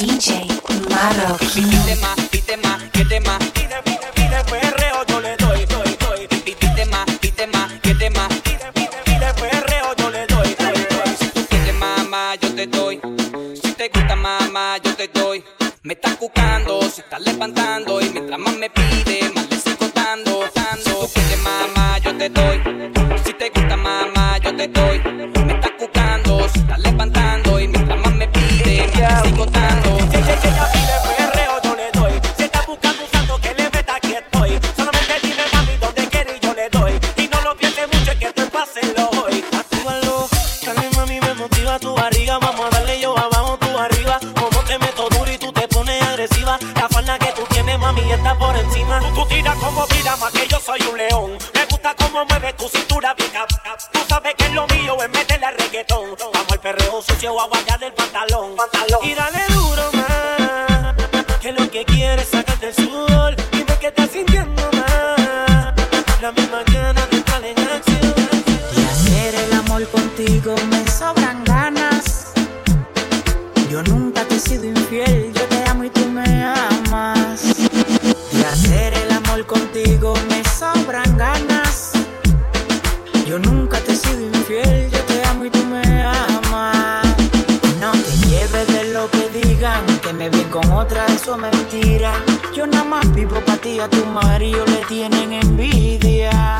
DJ Marroquín. Pide más, pide más, más. Pide, yo le doy, doy, doy. Pide más, pide más, más. Pide, yo le doy, doy, doy. Si tú quieres mamá, yo te doy. Si te gusta mamá, yo te doy. Me estás buscando, si estás levantando Tú, tú tiras como tira más que yo soy un león. Me gusta cómo mueves tu cintura, bien Tú sabes que es lo mío es meterle reggaetón. Vamos al perreo sucio a guayar el pantalón. pantalón. Yo nunca te he sido infiel, yo te amo y tú me amas. No te lleves de lo que digan, que me vi con otra, eso es mentira. Yo nada más vivo para ti, a tu marido le tienen envidia.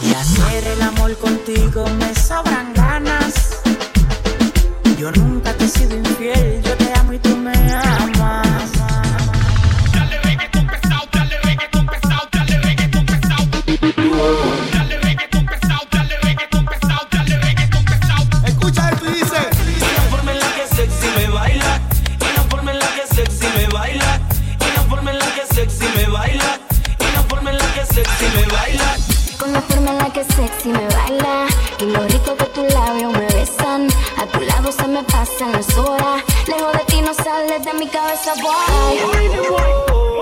De hacer el amor contigo me sabrán ganas. Yo nunca te he sido infiel. que sexy me baila y lo rico que tus labios me besan. A tu lado se me pasan las horas. Lejos de ti no sales de mi cabeza, boy.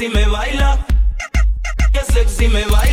sexy me baila. Que sexy me baila.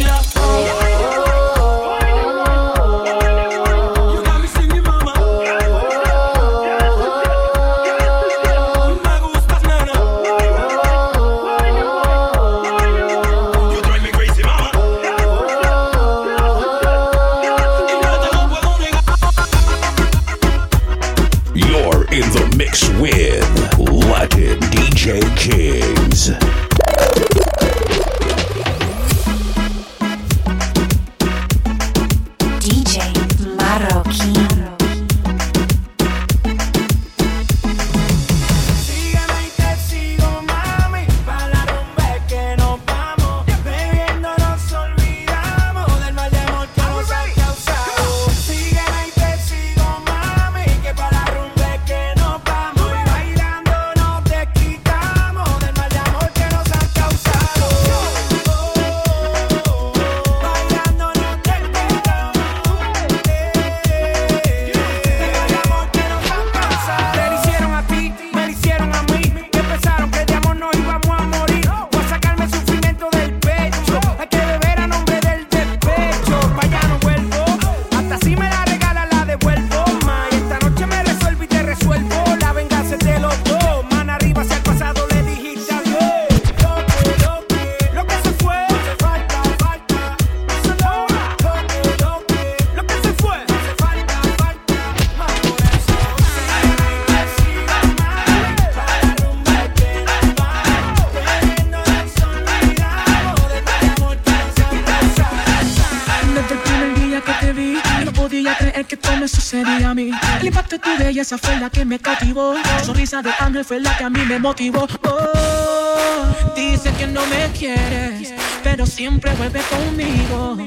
la que me cautivó. La sonrisa de Ángel fue la que a mí me motivó. Oh, dice que no me quieres, pero siempre vuelve conmigo.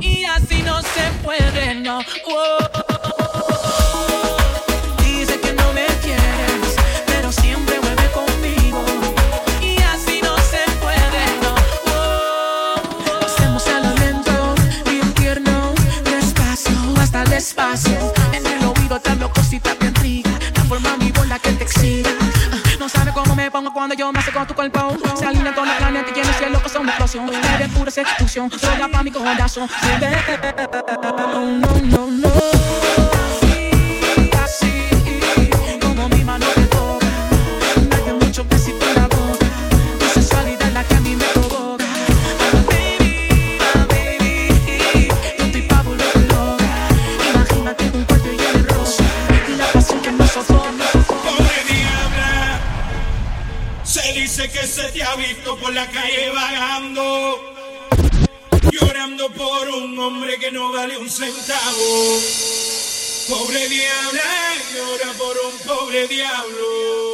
Y así no se puede, no. Oh. con tu cuerpo. Se alinea toda la planeta, tiene el cielo que son una explosión. Eres pura seducción, soy la pa' mi corazón. No, no, no. visto por la calle vagando, llorando por un hombre que no vale un centavo. Pobre diabla, llora por un pobre diablo.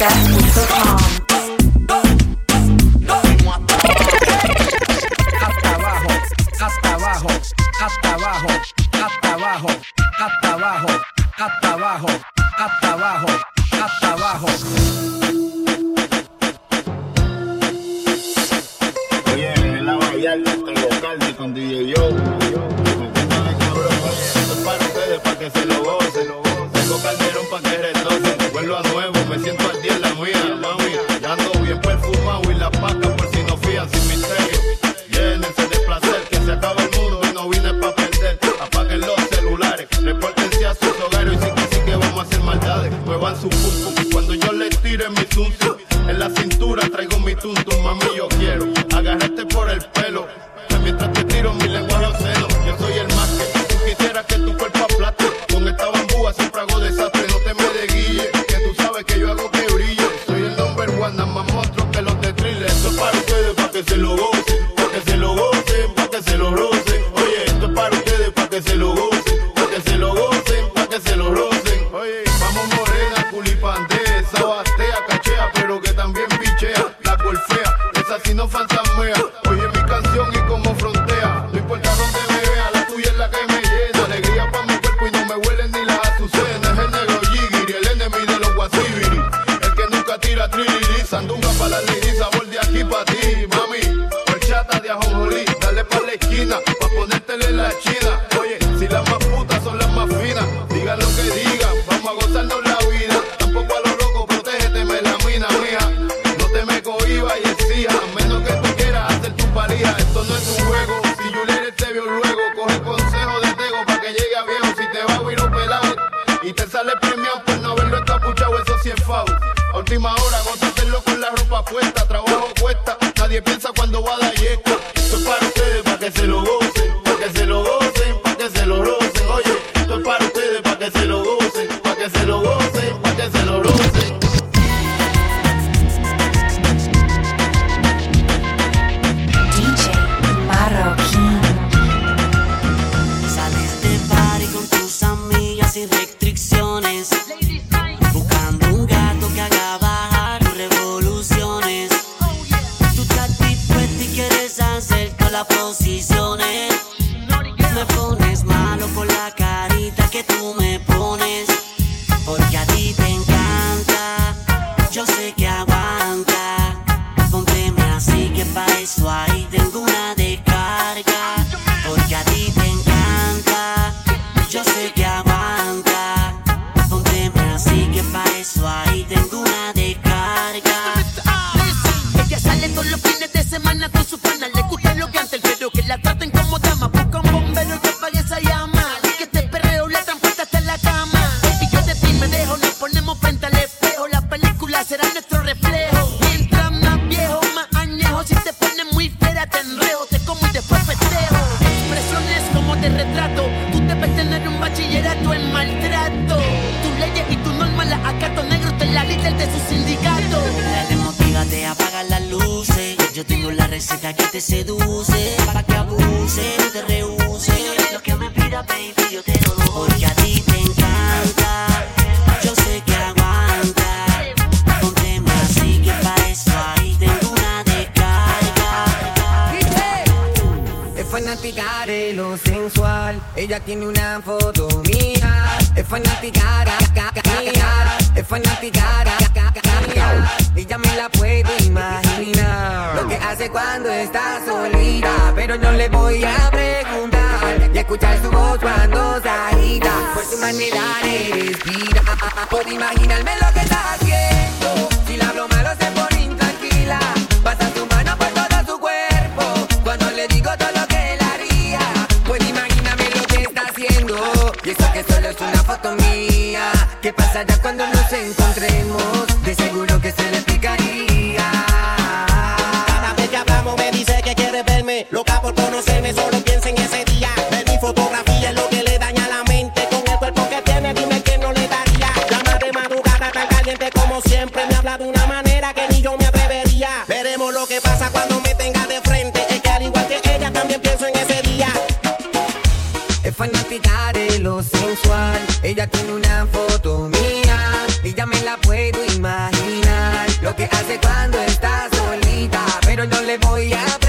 that. guadalleco. Esto es para ustedes, para que se lo gocen. nice life. Necesita que te seduce, para que abuse, no te rehuse. Lo que me pida, baby, yo te lo doy. Porque a ti te encanta, yo sé que aguanta. Ponte así que para eso ahí tengo una descarga. Es fanática de lo sensual, ella tiene una foto mía. Es fanática, es fanática, es fanática. Ella me la puede imaginar. Lo que hace cuando está solita. Pero no le voy a preguntar. Y escuchar su voz cuando se agita. Por su manera de respirar. Ah, ah, ah, Por imaginarme lo que está foto mía y ya me la puedo imaginar. Lo que hace cuando está solita, pero no le voy a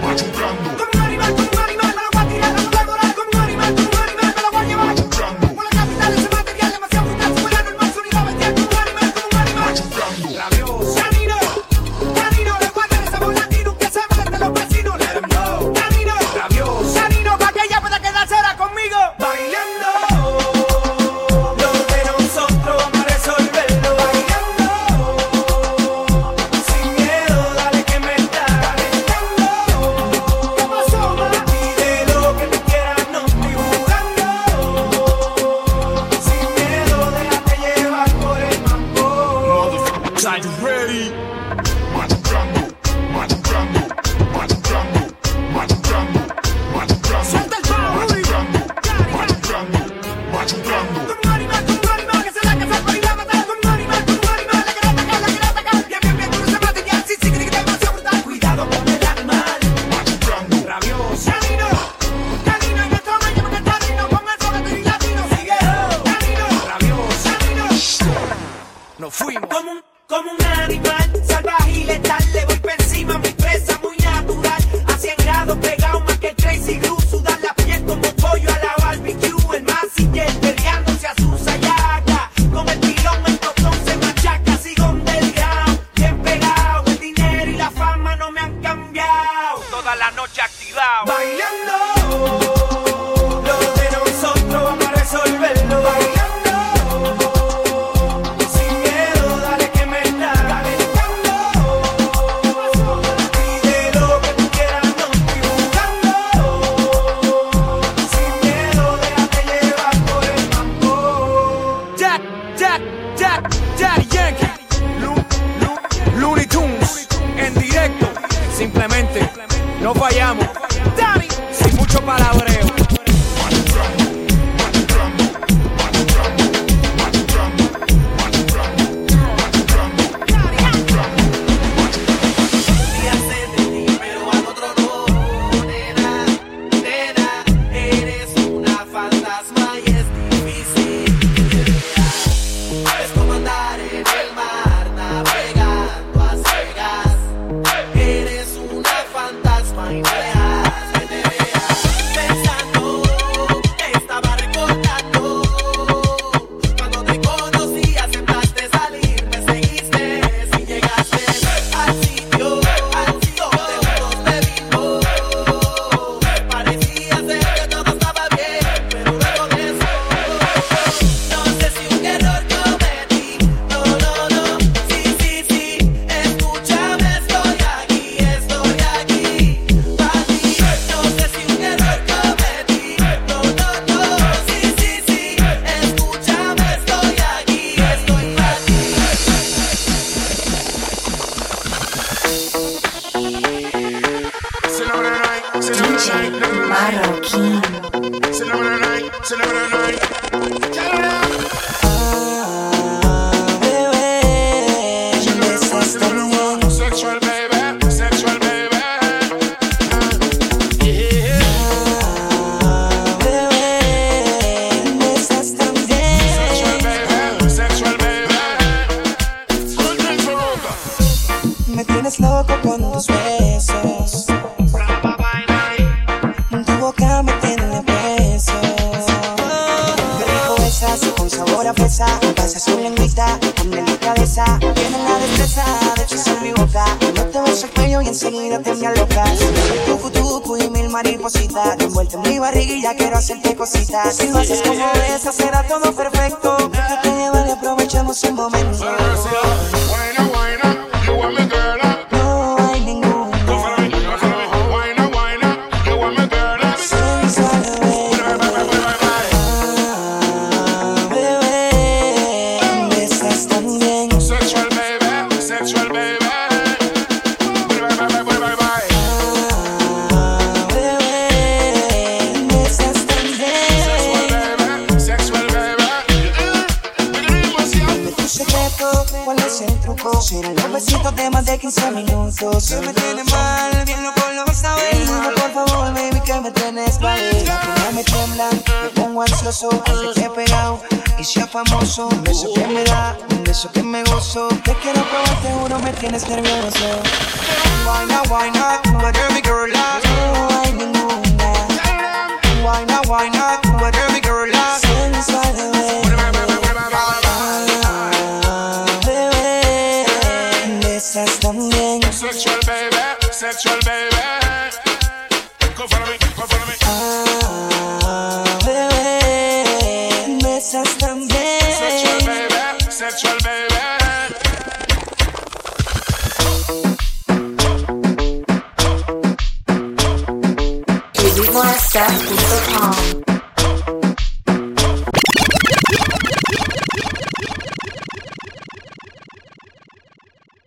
machucando. y enseguida te me alocas. Tucu, tucu y mil maripositas. Envuelta en mi barriga y ya quiero hacerte cositas. Si lo haces como esa, será todo perfecto. Déjate llevar y aprovechemos el momento. Que me tiene mal, bien loco lo vas a ver. Dime por favor, baby, que me tienes mal. Las piernas me temblan, me pongo ansioso. Te he pegado y sea famoso. Un beso que me da, un beso que me gozo. Te quiero probar, te juro, me tienes nervioso. Why not, why not?